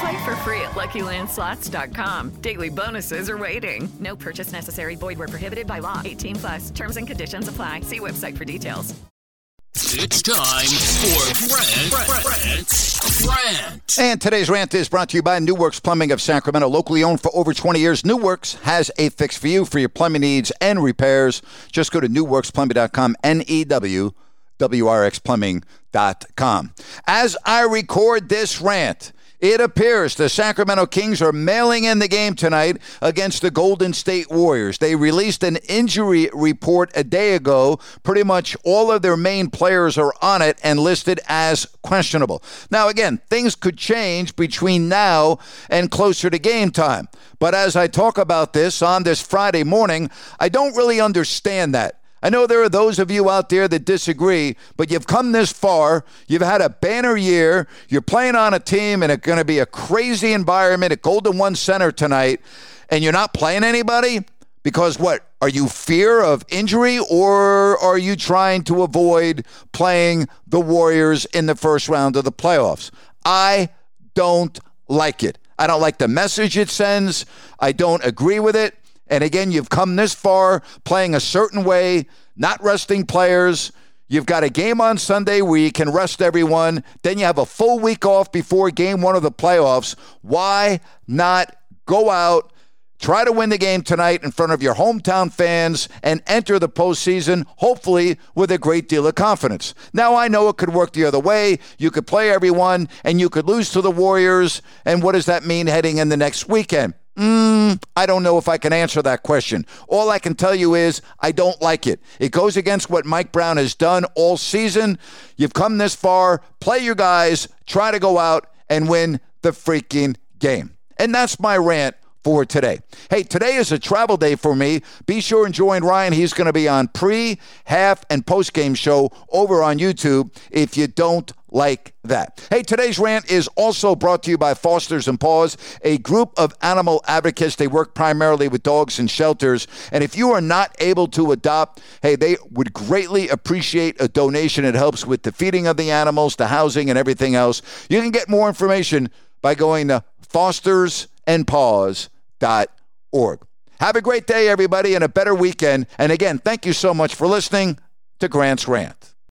Play for free at LuckyLandSlots.com. Daily bonuses are waiting. No purchase necessary. Void where prohibited by law. 18 plus. Terms and conditions apply. See website for details. It's time for Grant, Grant, Grant. And today's rant is brought to you by New Works Plumbing of Sacramento, locally owned for over 20 years. New Works has a fix for you for your plumbing needs and repairs. Just go to newworksplumbing.com, N E W W R X Plumbing.com. As I record this rant, it appears the Sacramento Kings are mailing in the game tonight against the Golden State Warriors. They released an injury report a day ago. Pretty much all of their main players are on it and listed as questionable. Now, again, things could change between now and closer to game time. But as I talk about this on this Friday morning, I don't really understand that. I know there are those of you out there that disagree, but you've come this far. You've had a banner year. You're playing on a team, and it's going to be a crazy environment at Golden One Center tonight, and you're not playing anybody because what? Are you fear of injury, or are you trying to avoid playing the Warriors in the first round of the playoffs? I don't like it. I don't like the message it sends. I don't agree with it. And again, you've come this far playing a certain way, not resting players. You've got a game on Sunday where you can rest everyone. Then you have a full week off before game one of the playoffs. Why not go out, try to win the game tonight in front of your hometown fans, and enter the postseason, hopefully, with a great deal of confidence? Now, I know it could work the other way. You could play everyone, and you could lose to the Warriors. And what does that mean heading in the next weekend? Mm, I don't know if I can answer that question. All I can tell you is I don't like it. It goes against what Mike Brown has done all season. You've come this far, play your guys, try to go out and win the freaking game. And that's my rant for today. Hey, today is a travel day for me. Be sure and join Ryan. He's going to be on pre, half, and post game show over on YouTube if you don't like that. Hey, today's rant is also brought to you by Fosters and Paws, a group of animal advocates. They work primarily with dogs and shelters. And if you are not able to adopt, hey, they would greatly appreciate a donation. It helps with the feeding of the animals, the housing, and everything else. You can get more information by going to fostersandpaws.org. Have a great day, everybody, and a better weekend. And again, thank you so much for listening to Grant's Rant.